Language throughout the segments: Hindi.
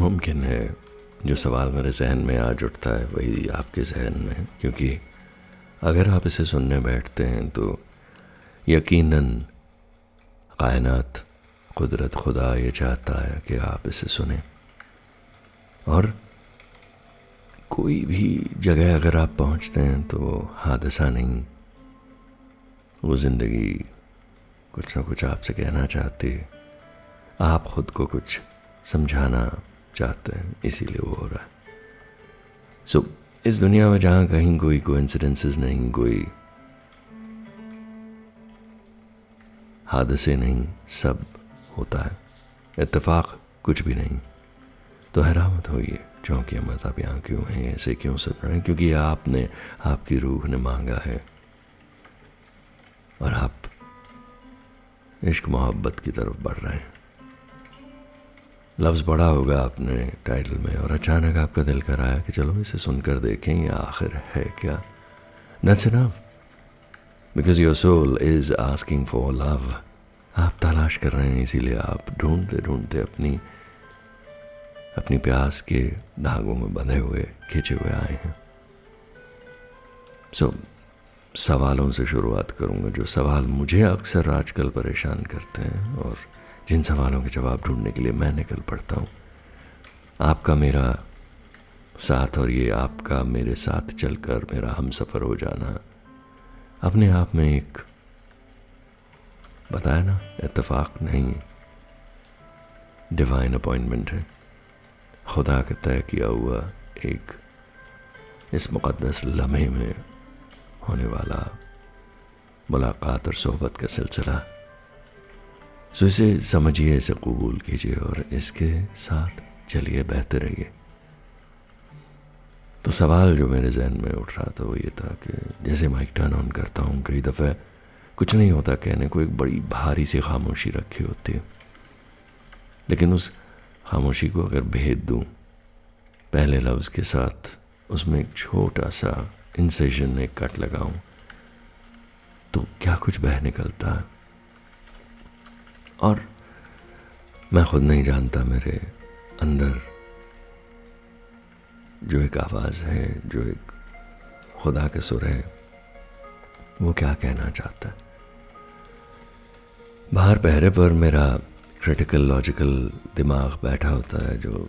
मुमकिन है जो सवाल मेरे जहन में आज उठता है, वही आपके जहन में। क्योंकि अगर आप इसे सुनने बैठते हैं तो यकीनन कायनात कुदरत खुदा ये चाहता है कि आप इसे सुने। और कोई भी जगह अगर आप पहुँचते हैं तो वो हादसा नहीं। वो ज़िंदगी कुछ ना कुछ आपसे कहना चाहती है। आप खुद को कुछ समझाना चाहते हैं इसीलिए वो हो रहा है। सो so, इस दुनिया में जहाँ कहीं कोई को नहीं कोई हादसे नहीं सब होता है। इत्तेफाक कुछ भी नहीं। तो हैरामत होइए चौंकिया मत आप यहाँ क्यों हैं? ऐसे क्यों सुन रहे हैं? क्योंकि आपने आपकी रूह ने मांगा है। और आप इश्क मोहब्बत की तरफ़ बढ़ रहे हैं। लफ्ज़ बड़ा होगा आपने टाइटल में और अचानक आपका दिल कर आया कि चलो इसे सुनकर देखें ये आखिर है क्या? That's enough because your soul is asking for love आप तलाश कर रहे हैं इसीलिए आप ढूंढते ढूंढते अपनी अपनी प्यास के धागों में बंधे हुए खींचे हुए आए हैं। सो so, सवालों से शुरुआत करूँगा जो सवाल मुझे अक्सर आजकल परेशान करते हैं और जिन सवालों के जवाब ढूँढने के लिए मैं निकल पड़ता हूँ। आपका मेरा साथ और ये आपका मेरे साथ चलकर मेरा हम सफ़र हो जाना अपने आप में एक, बताया ना इतफाक़ नहीं डिवाइन अपॉइंटमेंट है। खुदा के तय किया हुआ एक इस मुक़दस लम्हे में होने वाला मुलाकात और सोहबत का सिलसिला। सो इसे समझिए, इसे कबूल कीजिए और इसके साथ चलिए बहते रहिए। तो सवाल जो मेरे जहन में उठ रहा था वो ये था कि जैसे माइक टर्न ऑन करता हूँ, कई दफ़े कुछ नहीं होता कहने को, एक बड़ी भारी सी खामोशी रखी होती है। लेकिन उस खामोशी को अगर भेद दूँ, पहले लफ्ज़ के साथ उसमें एक छोटा सा इंसेशन एक कट लगाऊँ तो क्या कुछ बह निकलता? है और मैं खुद नहीं जानता मेरे अंदर जो एक आवाज़ है, जो एक खुदा के सुर है, वो क्या कहना चाहता है? बाहर पहरे पर मेरा क्रिटिकल लॉजिकल दिमाग बैठा होता है जो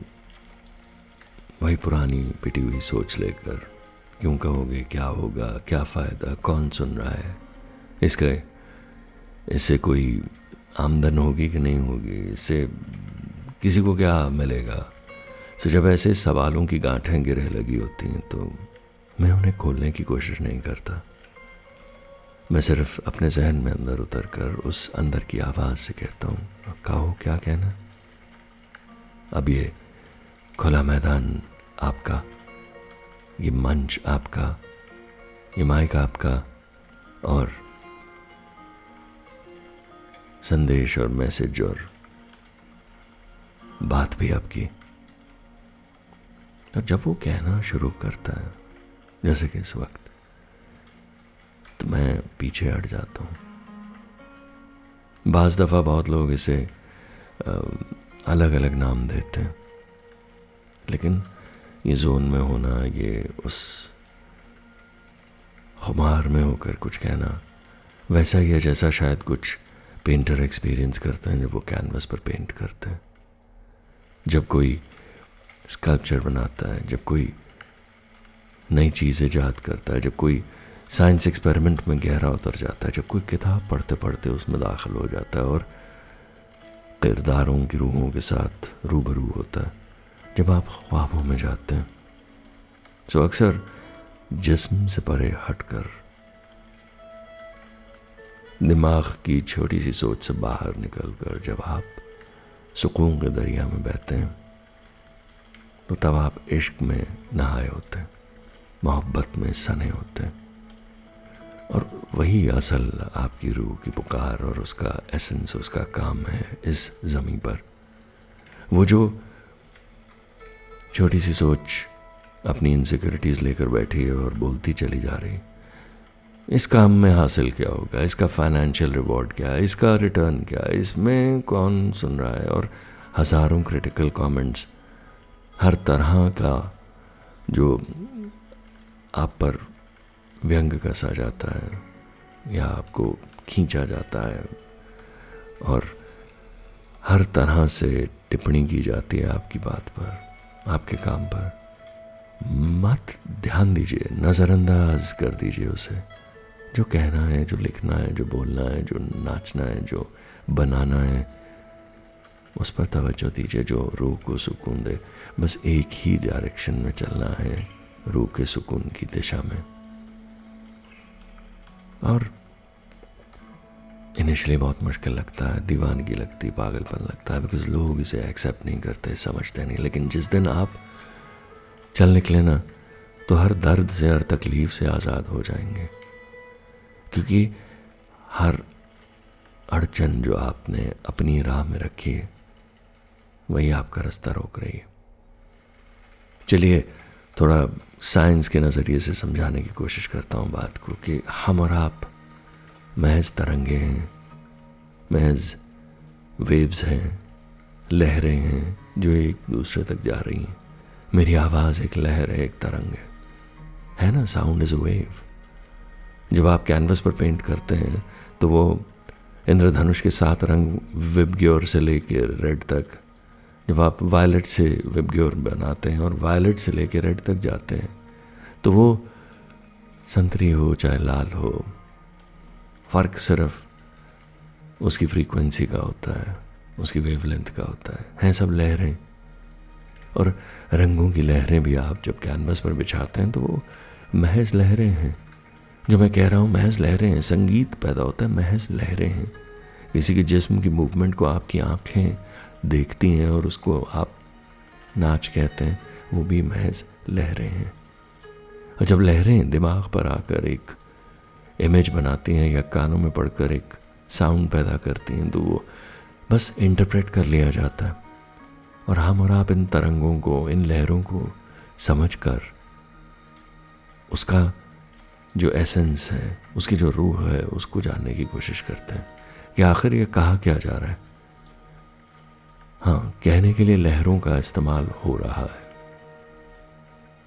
वही पुरानी पिटी हुई सोच लेकर क्यों कहोगे, क्या होगा, क्या फ़ायदा, कौन सुन रहा है? इसके, इससे कोई आमदन होगी कि नहीं होगी? इससे किसी को क्या मिलेगा? तो जब ऐसे सवालों की गांठें गिरे लगी होती हैं तो मैं उन्हें खोलने की कोशिश नहीं करता। मैं सिर्फ़ अपने जहन में अंदर उतर कर उस अंदर की आवाज़ से कहता हूँ, कहो, क्या कहना? अब ये खुला मैदान आपका, ये मंच आपका, ये माइक आपका, और संदेश और मैसेज और बात भी आपकी। और जब वो कहना शुरू करता है, जैसे कि इस वक्त तो मैं पीछे हट जाता हूँ। बाज़ दफ़ा बहुत लोग इसे अलग अलग नाम देते हैं। लेकिन ये जोन में होना, ये उस खुमार में होकर कुछ कहना, वैसा ही है जैसा शायद कुछ पेंटर एक्सपीरियंस करते हैं, जब वो कैनवस पर पेंट करते हैं। जब कोई स्कल्पचर बनाता है, जब कोई नई चीज़ ईजाद करता है, जब कोई साइंस एक्सपेरिमेंट में गहरा उतर जाता है, जब कोई किताब पढ़ते पढ़ते उसमें दाखिल हो जाता है और किरदारों की रूहों के साथ रूबरू होता है, जब आप ख्वाबों में जाते हैं। तो अक्सर जिस्म से परे हटकर दिमाग की छोटी सी सोच से बाहर निकलकर जब आप सुकून के दरिया में बहते हैं तो तब आप इश्क में नहाए होते हैं, मोहब्बत में सने होते हैं। और वही असल आपकी रूह की पुकार और उसका एसेंस, उसका काम है इस ज़मीन पर। वो जो छोटी सी सोच अपनी इनसिक्योरिटीज़ लेकर बैठी है और बोलती चली जा रही इस काम में हासिल क्या होगा? इसका फाइनेंशियल रिवॉर्ड क्या? है इसका रिटर्न क्या? है इसमें कौन सुन रहा है? और हज़ारों क्रिटिकल कमेंट्स हर तरह का जो आप पर व्यंग कसा जाता है या आपको खींचा जाता है और हर तरह से टिप्पणी की जाती है आपकी बात पर, आपके काम पर। मत ध्यान दीजिए, नज़रअंदाज कर दीजिए उसे। जो कहना है, जो लिखना है, जो बोलना है, जो नाचना है, जो बनाना है, उस पर तवज्जो दीजिए, जो रूह को सुकून दे। बस एक ही डायरेक्शन में चलना है, रूह के सुकून की दिशा में। और इनिशियली बहुत मुश्किल लगता है, दीवानगी लगती, पागलपन लगता है बिकॉज़ लोग इसे एक्सेप्ट नहीं करते, समझते नहीं। लेकिन जिस दिन आप चल निकले ना तो हर दर्द से, हर तकलीफ़ से आज़ाद हो जाएँगे। क्योंकि हर अड़चन जो आपने अपनी राह में रखी है, वही आपका रास्ता रोक रही है। चलिए, थोड़ा साइंस के नज़रिए से समझाने की कोशिश करता हूँ बात को कि हम और आप महज तरंगे हैं, महज वेव्स हैं, लहरें हैं जो एक दूसरे तक जा रही हैं। मेरी आवाज़ एक लहर है, एक तरंग है। है ना? साउंड इज़ अ वेव जब आप कैनवस पर पेंट करते हैं तो वो इंद्रधनुष के सात रंग विबग्योर से लेकर रेड तक, जब आप वायलेट से विबग्योर बनाते हैं और वायलट से लेकर रेड तक जाते हैं तो वो संतरी हो, चाहे लाल हो, फ़र्क सिर्फ़ उसकी फ्रीक्वेंसी का होता है, उसकी वेवलेंथ का होता है। हैं सब लहरें। और रंगों की लहरें भी आप जब कैनवस पर बिछाते हैं तो वो महज लहरें हैं। जो मैं कह रहा हूँ, महज लहरें हैं, संगीत पैदा होता है, महज लहरें हैं। किसी के जिस्म की मूवमेंट को आपकी आँखें देखती हैं और उसको आप नाच कहते हैं, वो भी महज लहरें हैं। और जब लहरें दिमाग पर आकर एक इमेज बनाती हैं या कानों में पढ़कर एक साउंड पैदा करती हैं तो वो बस इंटरप्रेट कर लिया जाता है। और हम और आप इन तरंगों को, इन लहरों को समझ कर उसका जो एसेंस है, उसकी जो रूह है, उसको जानने की कोशिश करते हैं कि आखिर ये कहा क्या जा रहा है? हाँ कहने के लिए लहरों का इस्तेमाल हो रहा है।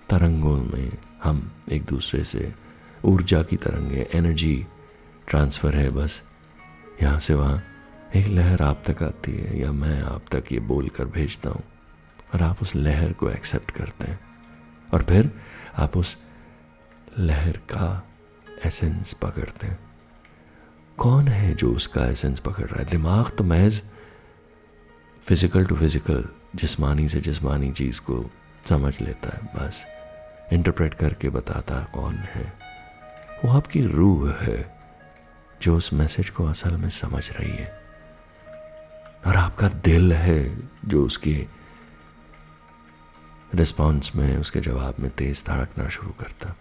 तरंगों में हम एक दूसरे से ऊर्जा की तरंगे एनर्जी ट्रांसफ़र है बस। यहाँ से वहाँ एक लहर आप तक आती है या मैं आप तक ये बोल कर भेजता हूँ और आप उस लहर को एक्सेप्ट करते हैं। और फिर आप उस लहर का एसेंस पकड़ते हैं। कौन है जो उसका एसेंस पकड़ रहा है? दिमाग तो महज फ़िज़िकल टू फ़िज़िकल जिस्मानी से जिस्मानी चीज़ को समझ लेता है, बस। इंटरप्रेट करके बताता है कौन है। वो आपकी रूह है, जो उस मैसेज को असल में समझ रही है। और आपका दिल है, जो उसके रिस्पॉन्स में, उसके जवाब में तेज धड़कना शुरू करता।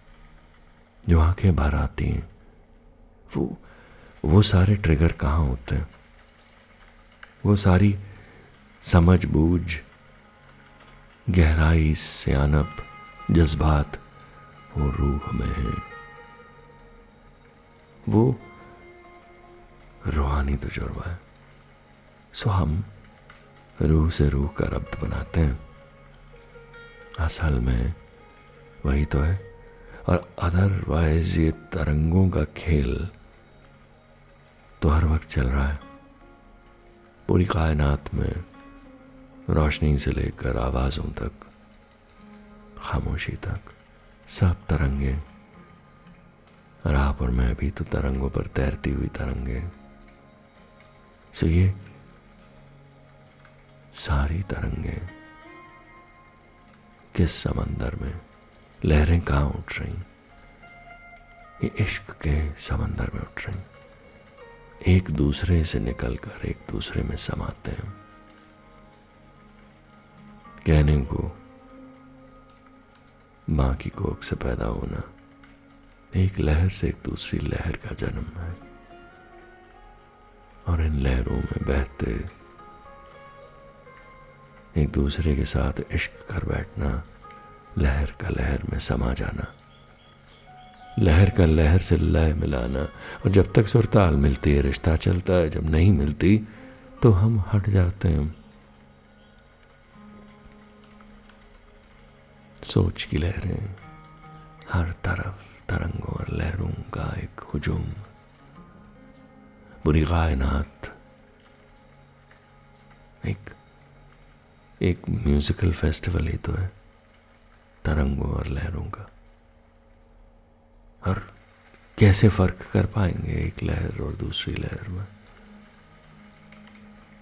जो आँखें बाहर आती हैं। वो वो सारे ट्रिगर कहाँ होते हैं? वो सारी समझ बूझ, गहराई, सियानप, जज्बात, वो रूह में है। वो रूहानी तजुर्बा है। सो हम रूह से रूह का रब्त बनाते हैं। असल में वही तो है। और अदरवाइज़ ये तरंगों का खेल तो हर वक्त चल रहा है। पूरी कायनात में रोशनी से लेकर आवाज़ों तक, खामोशी तक, सब तरंगे। और आप और मैं भी तो तरंगों पर तैरती हुई तरंगे। सो ये सारी तरंगे किस समंदर में लहरें कहाँ उठ रही? ये इश्क के समंदर में उठ रही। एक दूसरे से निकलकर एक दूसरे में समाते हैं। कहने को, माँ की कोख से पैदा होना एक लहर से एक दूसरी लहर का जन्म है। और इन लहरों में बहते एक दूसरे के साथ इश्क कर बैठना लहर का लहर में समा जाना। लहर का लहर से लय मिलाना। और जब तक सुरताल मिलती है रिश्ता चलता है, जब नहीं मिलती तो हम हट जाते हैं। सोच की लहरें हर तरफ़, तरंगों और लहरों का एक हुजूम। बुरी कायनात एक एक म्यूजिकल फेस्टिवल ही तो है। तरंगों और लहरों का। और कैसे फ़र्क कर पाएँगे एक लहर और दूसरी लहर में?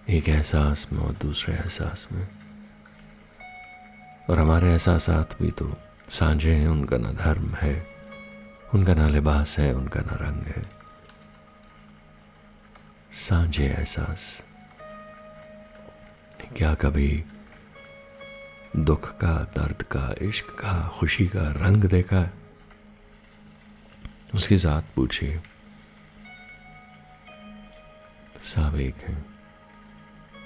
एक एहसास में और दूसरे एहसास में। और हमारे एहसास भी तो सांझे हैं, उनका ना धर्म है, उनका ना लिबास है, उनका ना रंग है। सांझे एहसास। क्या कभी दुख का, दर्द का, इश्क का, खुशी का रंग देखा है। उसकी जात पूछिए सब एक हैं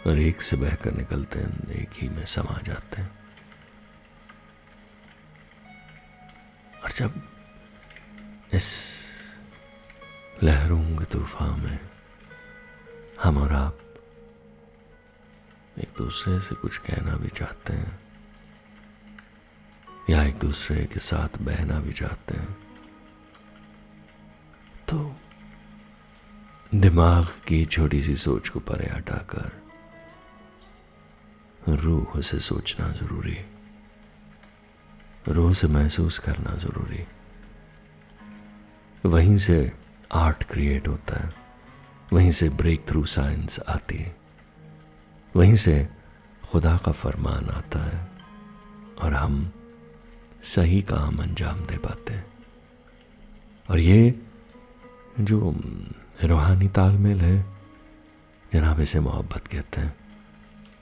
और एक से बहकर निकलते हैं, एक ही में समा जाते हैं। और जब इस लहरों के तूफ़ान में हम और आप एक दूसरे से कुछ कहना भी चाहते हैं या एक दूसरे के साथ बहना भी चाहते हैं। तो दिमाग की छोटी सी सोच को परे हटाकर रूह से सोचना ज़रूरी, रूह से महसूस करना ज़रूरी। वहीं से आर्ट क्रिएट होता है, वहीं से ब्रेक थ्रू साइंस आती है, वहीं से खुदा का फरमान आता है और हम सही काम अंजाम दे पाते हैं। और ये जो रूहानी तालमेल है, जनाब इसे मोहब्बत कहते हैं।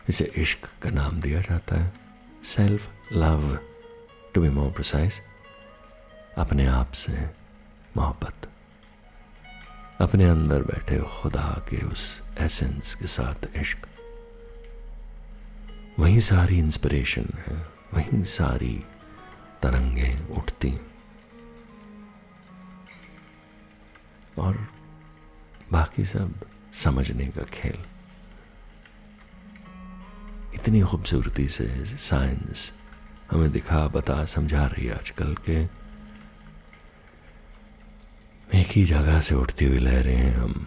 इसे इश्क का नाम दिया जाता है। Self love to be more precise अपने आप से मोहब्बत। अपने अंदर बैठे खुदा के उस एसेंस के साथ इश्क। वही सारी इंस्पिरेशन है, वही सारी तरंगें उठती और बाकी सब समझने का खेल। इतनी खूबसूरती से साइंस हमें दिखा, बता, समझा रही है आजकल के। एक ही जगह से उठती हुई लहरें हैं हम।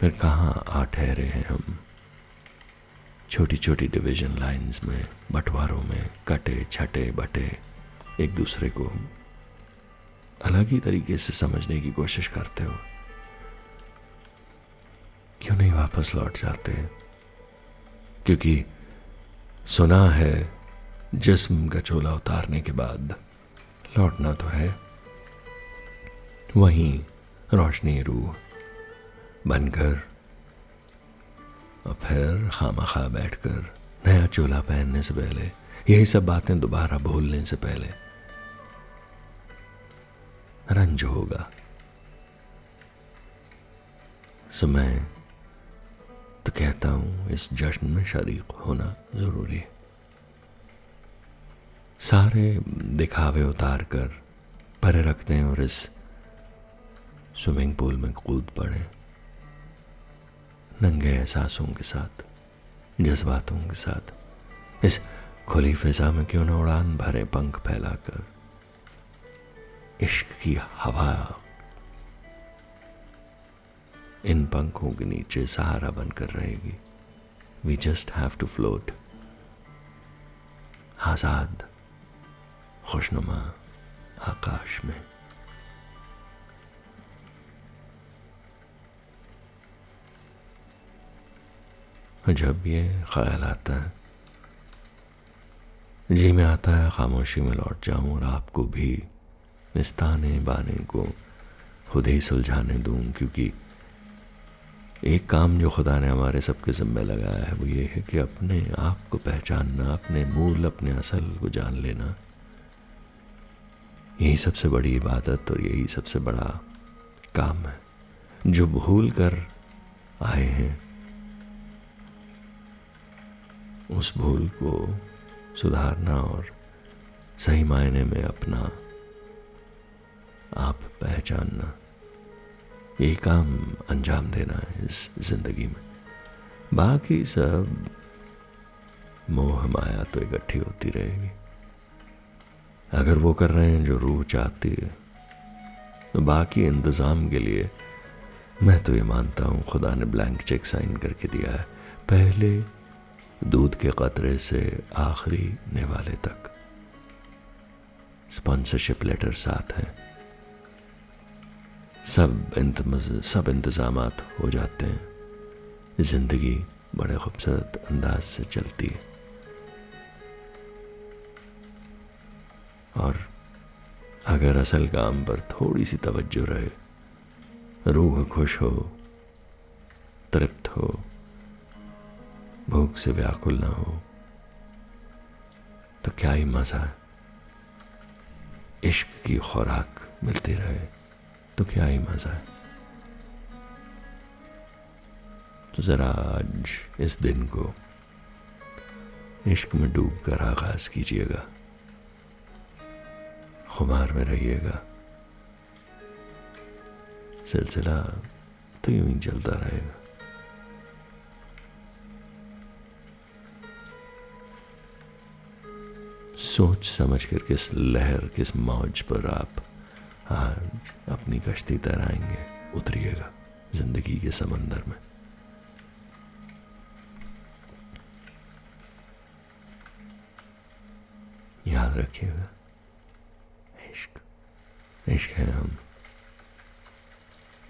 फिर कहाँ आ ठहरे हैं हम? छोटी छोटी डिवीज़न लाइंस में, बंटवारों में, कटे, छटे, बटे, एक दूसरे को अलग ही तरीके से समझने की कोशिश करते हो। क्यों नहीं वापस लौट जाते? क्योंकि सुना है, जिस्म का चोला उतारने के बाद लौटना तो है। वहीं रोशनी रूह बनकर और फिर खामा खा बैठकर नया चोला पहनने से पहले, यही सब बातें दोबारा भूलने से पहले, रंज होगा। सो मैं तो कहता हूँ इस जश्न में शरीक होना ज़रूरी है। सारे दिखावे उतार कर, परे रखते हैं और इस स्विमिंग पूल में कूद पड़े। नंगे एहसासों के साथ, जज्बातों के साथ। इस खुली फिजा में क्यों ना उड़ान भरे पंख फैलाकर। इश्क की हवा। इन पंखों के नीचे सहारा बनकर रहेगी। We just have to float आज़ाद, खुशनुमा आकाश में। जब ये ख्याल आता है, जी में आता है, खामोशी में लौट जाऊँ और आपको भी इस ताने बाने को खुद ही सुलझाने दूँ, क्योंकि एक काम जो खुदा ने हमारे सबके ज़िम्मे लगाया है, वो ये है कि अपने आप को पहचानना, अपने मूल, अपने असल को जान लेना, यही सबसे बड़ी इबादत और यही सबसे बड़ा काम है। जो भूल कर आए हैं उस भूल को सुधारना और सही मायने में अपना आप पहचानना। यही काम अंजाम देना है इस ज़िंदगी में। बाकी सब मोह माया तो इकट्ठी होती रहेगी। अगर वो कर रहे हैं जो रूह चाहती है तो बाकी इंतज़ाम के लिए मैं तो ये मानता हूँ, खुदा ने ब्लैंक चेक साइन करके दिया है। पहले दूध के कतरे से आखिरी नेवाले तक। स्पॉन्सरशिप लेटर साथ हैं। सब सब इंतज़ाम हो जाते हैं। ज़िंदगी बड़े खूबसूरत अंदाज से चलती है। और अगर असल काम पर थोड़ी सी तवज्जो रहे, रूह खुश हो, तृप्त हो भूख से व्याकुल ना हो तो क्या ही मज़ा? है इश्क की खुराक मिलती रहे तो क्या ही मज़ा? है तो जरा आज इस दिन को इश्क में डूब कर आगाज़ कीजिएगा, खुमार में रहिएगा। सिलसिला तो यूँ ही चलता रहेगा। सोच समझ कर किस लहर, किस मौज पर आप आज अपनी कश्ती तैराएँगे, उतरिएगा ज़िंदगी के समंदर में। याद रखिएगा, इश्क इश्क है हम,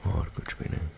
और कुछ भी नहीं।